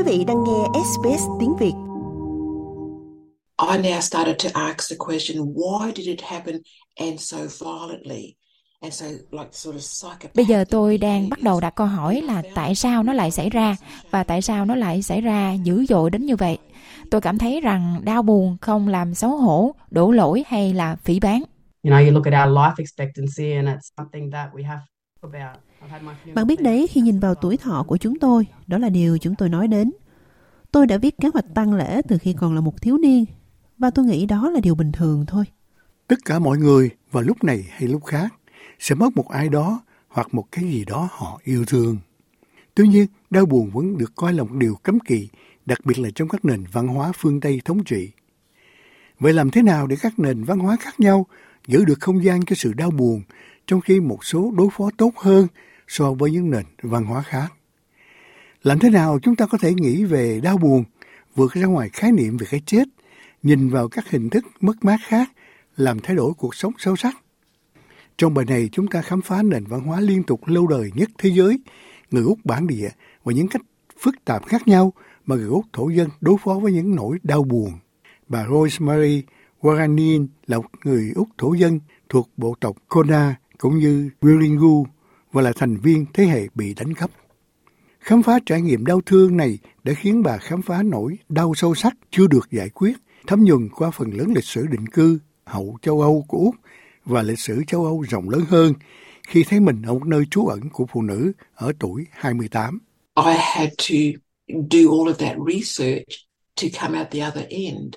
Quý vị đang nghe SBS tiếng Việt. I now started to ask the question, why did it happen and so violently? Bây giờ tôi đang bắt đầu đặt câu hỏi là tại sao nó lại xảy ra và tại sao nó lại xảy ra dữ dội đến như vậy. Tôi cảm thấy rằng đau buồn không làm xấu hổ, đổ lỗi hay là phỉ báng. Bạn biết đấy, khi nhìn vào tuổi thọ của chúng tôi, đó là điều chúng tôi nói đến. Tôi đã viết kế hoạch tăng lễ từ khi còn là một thiếu niên, và tôi nghĩ đó là điều bình thường thôi. Tất cả mọi người vào lúc này hay lúc khác sẽ mất một ai đó hoặc một cái gì đó họ yêu thương. Tuy nhiên, đau buồn vẫn được coi là một điều cấm kỵ, đặc biệt là trong các nền văn hóa phương Tây thống trị. Vậy làm thế nào để các nền văn hóa khác nhau giữ được không gian cho sự đau buồn, trong khi một số đối phó tốt hơn so với những nền văn hóa khác? Làm thế nào chúng ta có thể nghĩ về đau buồn, vượt ra ngoài khái niệm về cái chết, nhìn vào các hình thức mất mát khác, làm thay đổi cuộc sống sâu sắc? Trong bài này chúng ta khám phá nền văn hóa liên tục lâu đời nhất thế giới, người Úc bản địa và những cách phức tạp khác nhau mà người Úc thổ dân đối phó với những nỗi đau buồn. Bà Rosemary Waranin là một người Úc thổ dân thuộc bộ tộc Kona cũng như Wiringu và là thành viên thế hệ bị đánh cắp. Khám phá trải nghiệm đau thương này đã khiến bà khám phá nỗi đau sâu sắc chưa được giải quyết, thấm nhuần qua phần lớn lịch sử định cư hậu châu Âu của Úc và lịch sử châu Âu rộng lớn hơn khi thấy mình ở một nơi trú ẩn của phụ nữ ở tuổi 28. I had to do all of that research to come out the other end.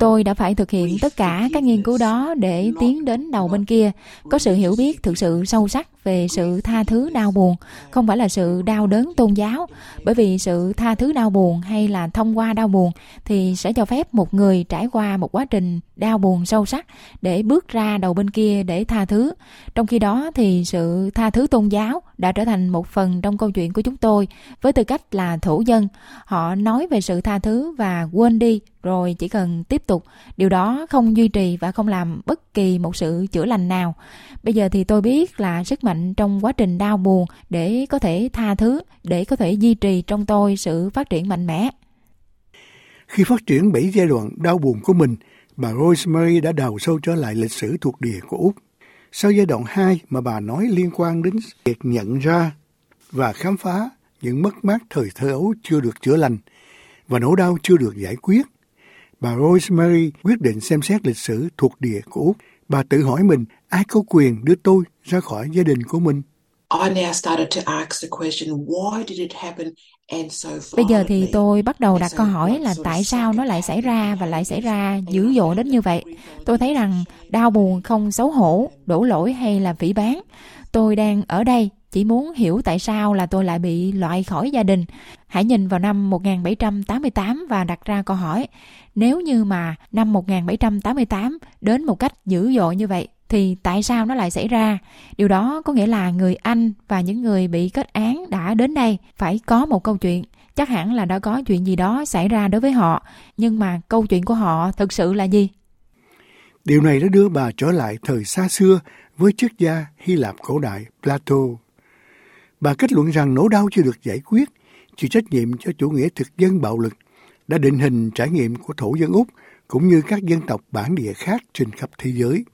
Tôi đã phải thực hiện tất cả các nghiên cứu đó để tiến đến đầu bên kia, có sự hiểu biết thực sự sâu sắc về sự tha thứ đau buồn, không phải là sự đau đớn tôn giáo, bởi vì sự tha thứ đau buồn hay là thông qua đau buồn thì sẽ cho phép một người trải qua một quá trình đau buồn sâu sắc để bước ra đầu bên kia để tha thứ. Trong khi đó thì sự tha thứ tôn giáo đã trở thành một phần trong câu chuyện của chúng tôi với tư cách là thổ dân. Họ nói về sự tha thứ và quên đi, rồi chỉ cần tiếp tục. Điều đó không duy trì và không làm bất kỳ một sự chữa lành nào. Bây giờ thì tôi biết là sức mạnh trong quá trình đau buồn để có thể tha thứ, để có thể duy trì trong tôi sự phát triển mạnh mẽ. Khi phát triển bảy giai đoạn đau buồn của mình bà Rosemary đã đào sâu trở lại lịch sử thuộc địa của Úc. Sau giai đoạn 2 mà bà nói liên quan đến việc nhận ra và khám phá những mất mát thời thơ ấu chưa được chữa lành và nỗi đau chưa được giải quyết, bà Rosemary quyết định xem xét lịch sử thuộc địa của Úc. Bà tự hỏi mình ai có quyền đưa tôi ra khỏi gia đình của mình. Bây giờ thì tôi bắt đầu đặt câu hỏi là tại sao nó lại xảy ra và lại xảy ra dữ dội đến như vậy. Tôi thấy rằng đau buồn không xấu hổ, đổ lỗi hay là phỉ báng. Tôi đang ở đây chỉ muốn hiểu tại sao là tôi lại bị loại khỏi gia đình. Hãy nhìn vào năm 1788 và đặt ra câu hỏi, nếu như mà năm 1788 đến một cách dữ dội như vậy thì tại sao nó lại xảy ra? Điều đó có nghĩa là người Anh và những người bị kết án đã đến đây phải có một câu chuyện. Chắc hẳn là đã có chuyện gì đó xảy ra đối với họ, nhưng mà câu chuyện của họ thực sự là gì? Điều này đã đưa bà trở lại thời xa xưa với triết gia Hy Lạp cổ đại Plato. Bà kết luận rằng nỗi đau chưa được giải quyết, chịu trách nhiệm cho chủ nghĩa thực dân bạo lực đã định hình trải nghiệm của thổ dân Úc cũng như các dân tộc bản địa khác trên khắp thế giới.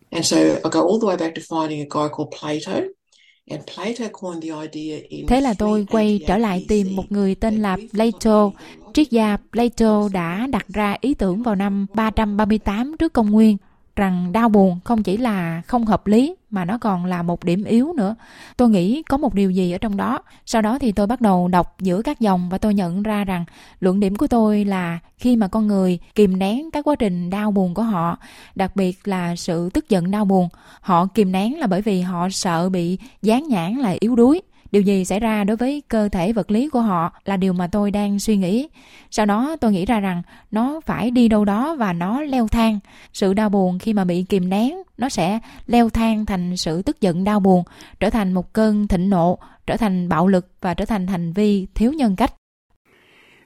Thế là tôi quay trở lại tìm một người tên là Plato. Triết gia Plato đã đặt ra ý tưởng vào năm 338 trước công nguyên rằng đau buồn không chỉ là không hợp lý, mà nó còn là một điểm yếu nữa. Tôi nghĩ có một điều gì ở trong đó. Sau đó thì tôi bắt đầu đọc giữa các dòng và tôi nhận ra rằng luận điểm của tôi là khi mà con người kìm nén các quá trình đau buồn của họ, đặc biệt là sự tức giận đau buồn, họ kìm nén là bởi vì họ sợ bị dán nhãn là yếu đuối điều gì xảy ra đối với cơ thể vật lý của họ là điều mà tôi đang suy nghĩ. Sau đó tôi nghĩ ra rằng nó phải đi đâu đó và nó leo thang. Sự đau buồn khi mà bị kìm nén, nó sẽ leo thang thành sự tức giận đau buồn, trở thành một cơn thịnh nộ, trở thành bạo lực và trở thành hành vi thiếu nhân cách.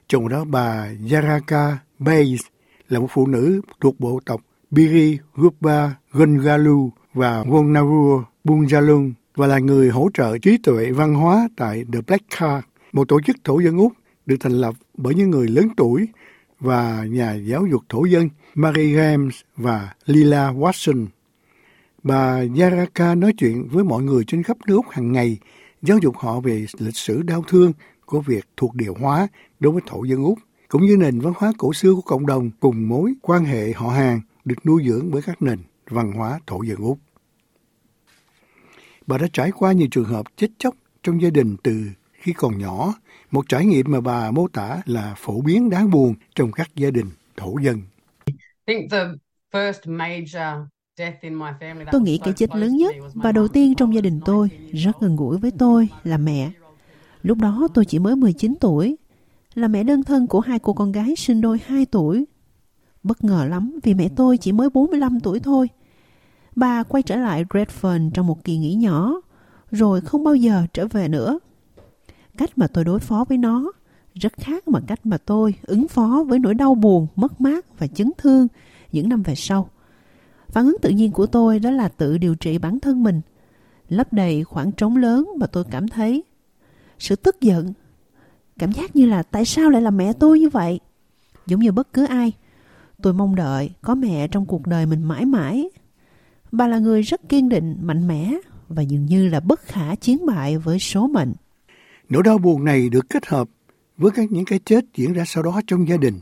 Trong đó bà Yaraka Bays là một phụ nữ thuộc bộ tộc Biri Rupa Gungalu và Wonnaru Bunjalung và là người hỗ trợ trí tuệ văn hóa tại The Black Card, một tổ chức thổ dân Úc được thành lập bởi những người lớn tuổi và nhà giáo dục thổ dân Mary James và Lila Watson. Bà Yaraka nói chuyện với mọi người trên khắp nước Úc hàng ngày, giáo dục họ về lịch sử đau thương của việc thuộc địa hóa đối với thổ dân Úc, cũng như nền văn hóa cổ xưa của cộng đồng cùng mối quan hệ họ hàng được nuôi dưỡng bởi các nền văn hóa thổ dân Úc. Bà đã trải qua nhiều trường hợp chết chóc trong gia đình từ khi còn nhỏ, một trải nghiệm mà bà mô tả là phổ biến đáng buồn trong các gia đình thổ dân. Tôi nghĩ cái chết lớn nhất và đầu tiên trong gia đình tôi, rất gần gũi với tôi là mẹ. Lúc đó tôi chỉ mới 19 tuổi, là mẹ đơn thân của hai cô con gái sinh đôi 2 tuổi. Bất ngờ lắm vì mẹ tôi chỉ mới 45 tuổi thôi. Bà quay trở lại Redfern trong một kỳ nghỉ nhỏ, rồi không bao giờ trở về nữa. Cách mà tôi đối phó với nó rất khác mà cách mà tôi ứng phó với nỗi đau buồn, mất mát và chấn thương những năm về sau. Phản ứng tự nhiên của tôi đó là tự điều trị bản thân mình, lấp đầy khoảng trống lớn mà tôi cảm thấy. Sự tức giận, cảm giác như là tại sao lại là mẹ tôi như vậy? Giống như bất cứ ai, tôi mong đợi có mẹ trong cuộc đời mình mãi mãi. Bà là người rất kiên định, mạnh mẽ và dường như là bất khả chiến bại với số mệnh. Nỗi đau buồn này được kết hợp với các những cái chết diễn ra sau đó trong gia đình.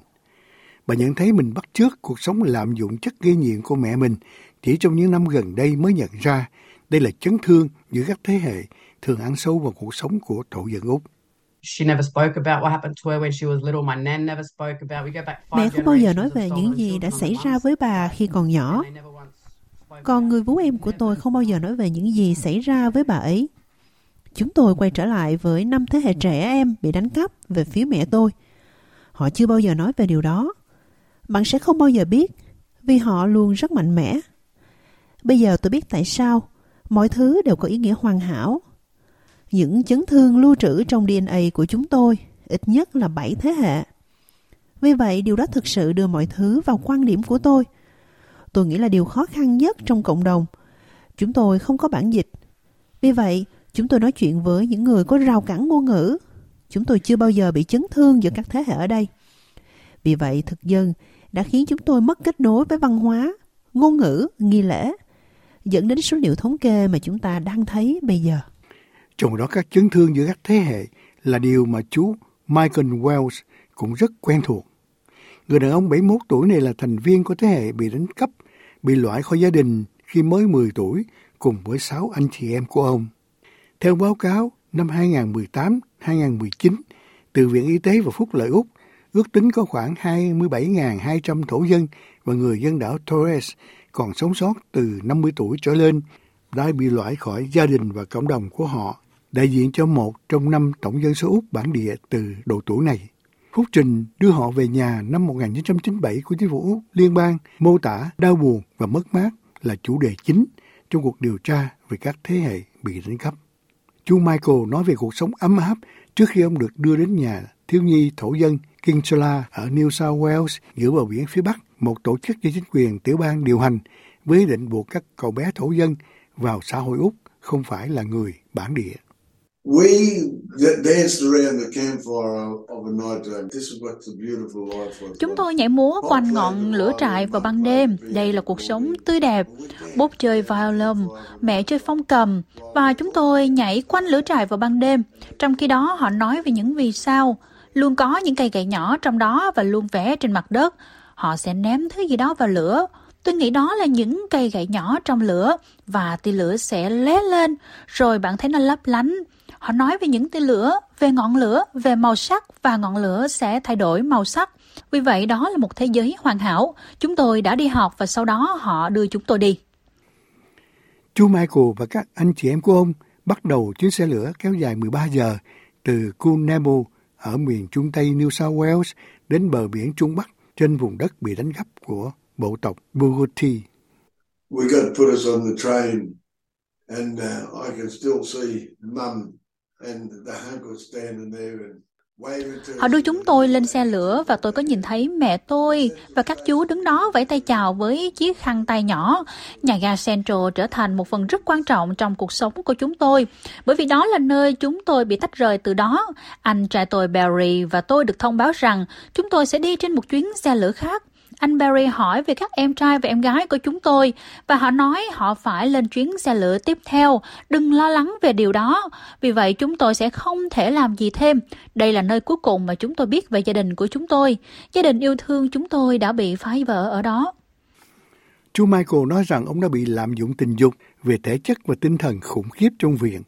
Bà nhận thấy mình bắt chước cuộc sống lạm dụng chất gây nghiện của mẹ mình chỉ trong những năm gần đây mới nhận ra đây là chấn thương giữa các thế hệ thường ăn sâu vào cuộc sống của thổ dân Úc. Mẹ không bao giờ nói về những gì đã xảy ra với bà khi còn nhỏ. Còn người vú em của tôi không bao giờ nói về những gì xảy ra với bà ấy. Chúng tôi quay trở lại với năm thế hệ trẻ em bị đánh cắp về phía mẹ tôi. Họ chưa bao giờ nói về điều đó. Bạn sẽ không bao giờ biết vì họ luôn rất mạnh mẽ. Bây giờ tôi biết tại sao mọi thứ đều có ý nghĩa hoàn hảo. Những chấn thương lưu trữ trong DNA của chúng tôi ít nhất là 7 thế hệ. Vì vậy, điều đó thực sự đưa mọi thứ vào quan điểm của tôi. Tôi nghĩ là điều khó khăn nhất trong cộng đồng. Chúng tôi không có bản dịch. Vì vậy, Chúng tôi nói chuyện với những người có rào cản ngôn ngữ. Chúng tôi chưa bao giờ bị chấn thương giữa các thế hệ ở đây. Vì vậy, thực dân đã khiến chúng tôi mất kết nối với văn hóa, ngôn ngữ, nghi lễ, dẫn đến số liệu thống kê mà chúng ta đang thấy bây giờ. Trong đó các chấn thương giữa các thế hệ là điều mà chú Michael Wells cũng rất quen thuộc. Người đàn ông 71 tuổi này là thành viên của thế hệ bị đánh cắp, bị loại khỏi gia đình khi mới 10 tuổi cùng với 6 anh chị em của ông. Theo báo cáo năm 2018-2019 từ Viện Y tế và Phúc lợi Úc, ước tính có khoảng 27.200 thổ dân và người dân đảo Torres còn sống sót từ 50 tuổi trở lên đã bị loại khỏi gia đình và cộng đồng của họ, đại diện cho một trong năm tổng dân số Úc bản địa từ độ tuổi này. Phúc trình đưa họ về nhà năm 1997 của chính phủ Úc liên bang mô tả đau buồn và mất mát là chủ đề chính trong cuộc điều tra về các thế hệ bị đánh cắp. Chú Michael nói về cuộc sống ấm áp trước khi ông được đưa đến nhà thiếu nhi thổ dân Kinsella ở New South Wales giữa bờ biển phía Bắc, một tổ chức do chính quyền tiểu bang điều hành với định buộc các cậu bé thổ dân vào xã hội Úc không phải là người bản địa. Chúng tôi nhảy múa quanh ngọn lửa trại vào ban đêm. Đây là cuộc sống tươi đẹp. Bố chơi violin, mẹ chơi phong cầm và chúng tôi nhảy quanh lửa trại vào ban đêm. Trong khi đó họ nói về những vì sao. Luôn có những cây gậy nhỏ trong đó và luôn vẽ trên mặt đất. Họ sẽ ném thứ gì đó vào lửa. Tôi nghĩ đó là những cây gậy nhỏ trong lửa và tia lửa sẽ lé lên rồi bạn thấy nó lấp lánh Họ nói về những tia lửa, về ngọn lửa, về màu sắc và ngọn lửa sẽ thay đổi màu sắc. Vì vậy đó là một thế giới hoàn hảo. Chúng tôi đã đi học và sau đó họ đưa chúng tôi đi. Chú Michael và các anh chị em của ông bắt đầu chuyến xe lửa kéo dài 13 giờ từ Coonamble ở miền trung tây New South Wales đến bờ biển Trung Bắc trên vùng đất bị đánh cắp của bộ tộc Bugatti. We got put us on the train and uh, I can still see mum Họ đưa chúng tôi lên xe lửa và tôi có nhìn thấy mẹ tôi và các chú đứng đó vẫy tay chào với chiếc khăn tay nhỏ. Nhà ga Central trở thành một phần rất quan trọng trong cuộc sống của chúng tôi, bởi vì đó là nơi chúng tôi bị tách rời từ đó. Anh trai tôi Barry và tôi được thông báo rằng chúng tôi sẽ đi trên một chuyến xe lửa khác anh Barry hỏi về các em trai và em gái của chúng tôi, và họ nói họ phải lên chuyến xe lửa tiếp theo. Đừng lo lắng về điều đó. Vì vậy, chúng tôi sẽ không thể làm gì thêm. Đây là nơi cuối cùng mà chúng tôi biết về gia đình của chúng tôi. Gia đình yêu thương chúng tôi đã bị phá vỡ ở đó. Chú Michael nói rằng ông đã bị lạm dụng tình dục về thể chất và tinh thần khủng khiếp trong viện.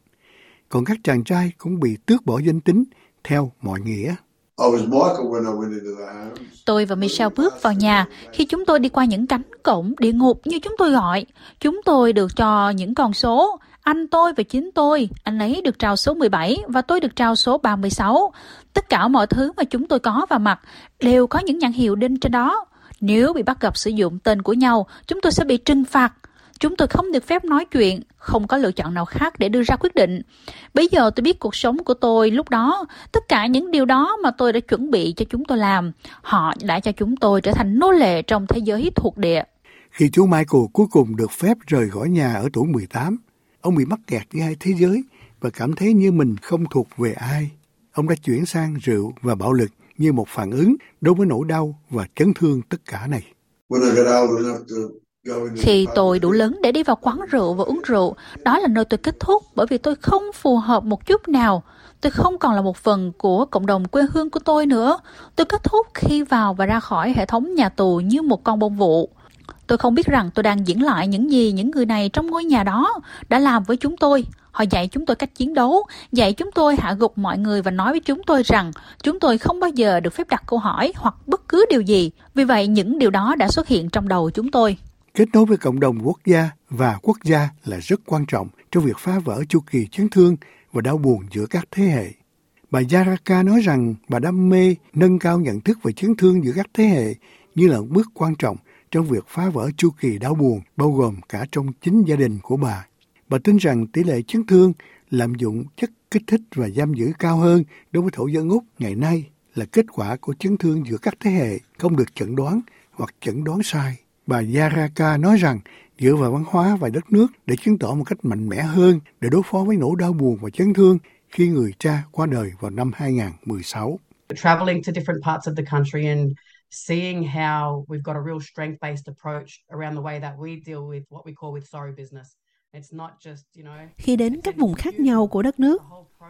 Còn các chàng trai cũng bị tước bỏ danh tính theo mọi nghĩa. Tôi và Michelle bước vào nhà khi chúng tôi đi qua những cánh cổng địa ngục như chúng tôi gọi. Chúng tôi được cho những con số. Anh tôi và chính tôi, anh ấy được trao số 17 và tôi được trao số 36. Tất cả mọi thứ mà chúng tôi có vào mặt đều có những nhãn hiệu đinh trên đó. Nếu bị bắt gặp sử dụng tên của nhau, chúng tôi sẽ bị trừng phạt Chúng tôi không được phép nói chuyện, không có lựa chọn nào khác để đưa ra quyết định. Bây giờ tôi biết cuộc sống của tôi lúc đó, tất cả những điều đó mà tôi đã chuẩn bị cho chúng tôi làm, họ đã cho chúng tôi trở thành nô lệ trong thế giới thuộc địa. Khi chú Michael cuối cùng được phép rời khỏi nhà ở tuổi 18, ông bị mắc kẹt giữa hai thế giới và cảm thấy như mình không thuộc về ai. Ông đã chuyển sang rượu và bạo lực như một phản ứng đối với nỗi đau và chấn thương tất cả này. Khi tôi đủ lớn để đi vào quán rượu và uống rượu, đó là nơi tôi kết thúc bởi vì tôi không phù hợp một chút nào. Tôi không còn là một phần của cộng đồng quê hương của tôi nữa. Tôi kết thúc khi vào và ra khỏi hệ thống nhà tù như một con bông vụ. Tôi không biết rằng tôi đang diễn lại những gì những người này trong ngôi nhà đó đã làm với chúng tôi. Họ dạy chúng tôi cách chiến đấu, dạy chúng tôi hạ gục mọi người và nói với chúng tôi rằng chúng tôi không bao giờ được phép đặt câu hỏi hoặc bất cứ điều gì. Vì vậy những điều đó đã xuất hiện trong đầu chúng tôi. Kết nối với cộng đồng quốc gia và quốc gia là rất quan trọng trong việc phá vỡ chu kỳ chấn thương và đau buồn giữa các thế hệ. Bà Yaraka nói rằng bà đam mê nâng cao nhận thức về chấn thương giữa các thế hệ như là bước quan trọng trong việc phá vỡ chu kỳ đau buồn bao gồm cả trong chính gia đình của bà. Bà tin rằng tỷ lệ chấn thương lạm dụng chất kích thích và giam giữ cao hơn đối với thổ dân Úc ngày nay là kết quả của chấn thương giữa các thế hệ không được chẩn đoán hoặc chẩn đoán sai. Bà Yaraka nói rằng dựa vào văn hóa và đất nước để chứng tỏ một cách mạnh mẽ hơn để đối phó với nỗi đau buồn và chấn thương khi người cha qua đời vào năm 2016. Traveling to different parts of the country and seeing how we've got a real strength-based approach around the way that we deal with what we call with sorry business. Khi đến các vùng khác nhau của đất nước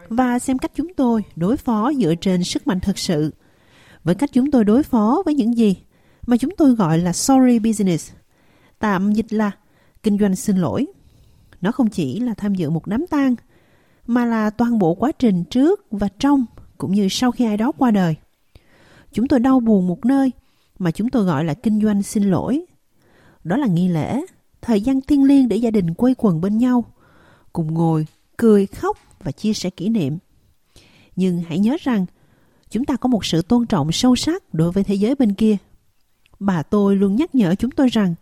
và xem cách chúng tôi đối phó dựa trên sức mạnh thực sự với cách chúng tôi đối phó với những gì mà chúng tôi gọi là sorry business, tạm dịch là kinh doanh xin lỗi. Nó không chỉ là tham dự một đám tang, mà là toàn bộ quá trình trước và trong cũng như sau khi ai đó qua đời. Chúng tôi đau buồn một nơi mà chúng tôi gọi là kinh doanh xin lỗi. Đó là nghi lễ, thời gian thiêng liêng để gia đình quây quần bên nhau, cùng ngồi, cười, khóc và chia sẻ kỷ niệm. Nhưng hãy nhớ rằng, chúng ta có một sự tôn trọng sâu sắc đối với thế giới bên kia bà tôi luôn nhắc nhở chúng tôi rằng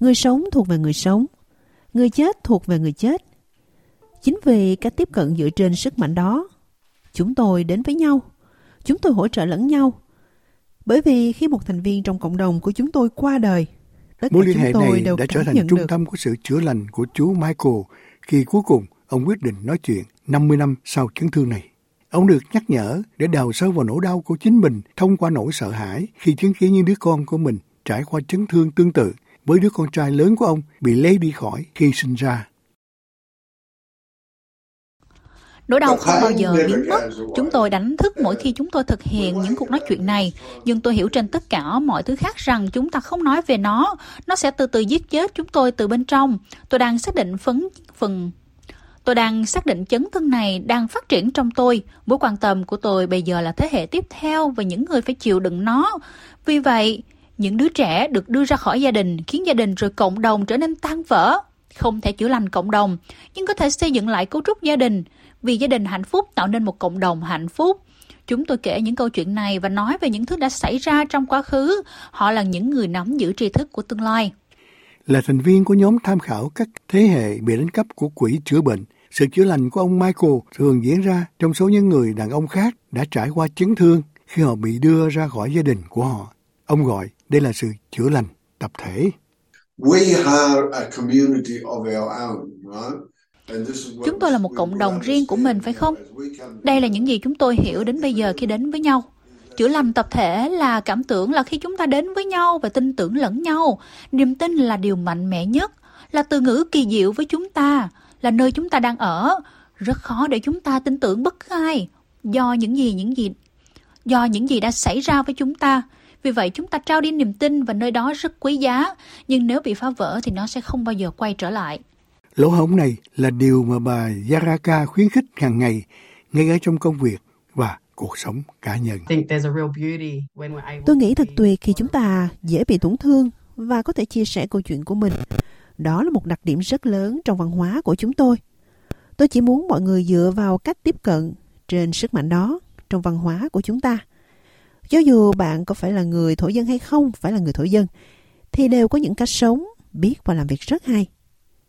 người sống thuộc về người sống, người chết thuộc về người chết. Chính vì cách tiếp cận dựa trên sức mạnh đó, chúng tôi đến với nhau, chúng tôi hỗ trợ lẫn nhau. Bởi vì khi một thành viên trong cộng đồng của chúng tôi qua đời, tất Mối liên hệ này đã trở thành trung được. tâm của sự chữa lành của chú Michael khi cuối cùng ông quyết định nói chuyện 50 năm sau chấn thương này. Ông được nhắc nhở để đào sâu vào nỗi đau của chính mình thông qua nỗi sợ hãi khi chứng kiến những đứa con của mình trải qua chấn thương tương tự với đứa con trai lớn của ông bị lấy đi khỏi khi sinh ra. Nỗi đau không bao giờ biến mất. Chúng tôi đánh thức mỗi khi chúng tôi thực hiện những cuộc nói chuyện này. Nhưng tôi hiểu trên tất cả mọi thứ khác rằng chúng ta không nói về nó. Nó sẽ từ từ giết chết chúng tôi từ bên trong. Tôi đang xác định phấn phần Tôi đang xác định chấn thương này đang phát triển trong tôi. Mối quan tâm của tôi bây giờ là thế hệ tiếp theo và những người phải chịu đựng nó. Vì vậy, những đứa trẻ được đưa ra khỏi gia đình khiến gia đình rồi cộng đồng trở nên tan vỡ. Không thể chữa lành cộng đồng, nhưng có thể xây dựng lại cấu trúc gia đình. Vì gia đình hạnh phúc tạo nên một cộng đồng hạnh phúc. Chúng tôi kể những câu chuyện này và nói về những thứ đã xảy ra trong quá khứ. Họ là những người nắm giữ tri thức của tương lai là thành viên của nhóm tham khảo các thế hệ bị đánh cắp của quỹ chữa bệnh sự chữa lành của ông Michael thường diễn ra trong số những người đàn ông khác đã trải qua chấn thương khi họ bị đưa ra khỏi gia đình của họ. Ông gọi đây là sự chữa lành tập thể. We are a community of our own, right? Chúng tôi là một cộng đồng riêng của mình phải không? Đây là những gì chúng tôi hiểu đến bây giờ khi đến với nhau. Chữa lành tập thể là cảm tưởng là khi chúng ta đến với nhau và tin tưởng lẫn nhau. Niềm tin là điều mạnh mẽ nhất, là từ ngữ kỳ diệu với chúng ta, là nơi chúng ta đang ở. Rất khó để chúng ta tin tưởng bất cứ ai do những gì những gì do những gì đã xảy ra với chúng ta. Vì vậy chúng ta trao đi niềm tin và nơi đó rất quý giá, nhưng nếu bị phá vỡ thì nó sẽ không bao giờ quay trở lại. Lỗ hổng này là điều mà bà Yaraka khuyến khích hàng ngày, ngay ở trong công việc và cuộc sống cá nhân. Tôi nghĩ thật tuyệt khi chúng ta dễ bị tổn thương và có thể chia sẻ câu chuyện của mình. Đó là một đặc điểm rất lớn trong văn hóa của chúng tôi. Tôi chỉ muốn mọi người dựa vào cách tiếp cận trên sức mạnh đó trong văn hóa của chúng ta. Cho dù bạn có phải là người thổ dân hay không phải là người thổ dân, thì đều có những cách sống, biết và làm việc rất hay.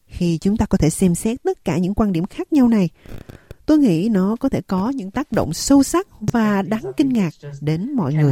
Khi chúng ta có thể xem xét tất cả những quan điểm khác nhau này, tôi nghĩ nó có thể có những tác động sâu sắc và đáng kinh ngạc đến mọi người.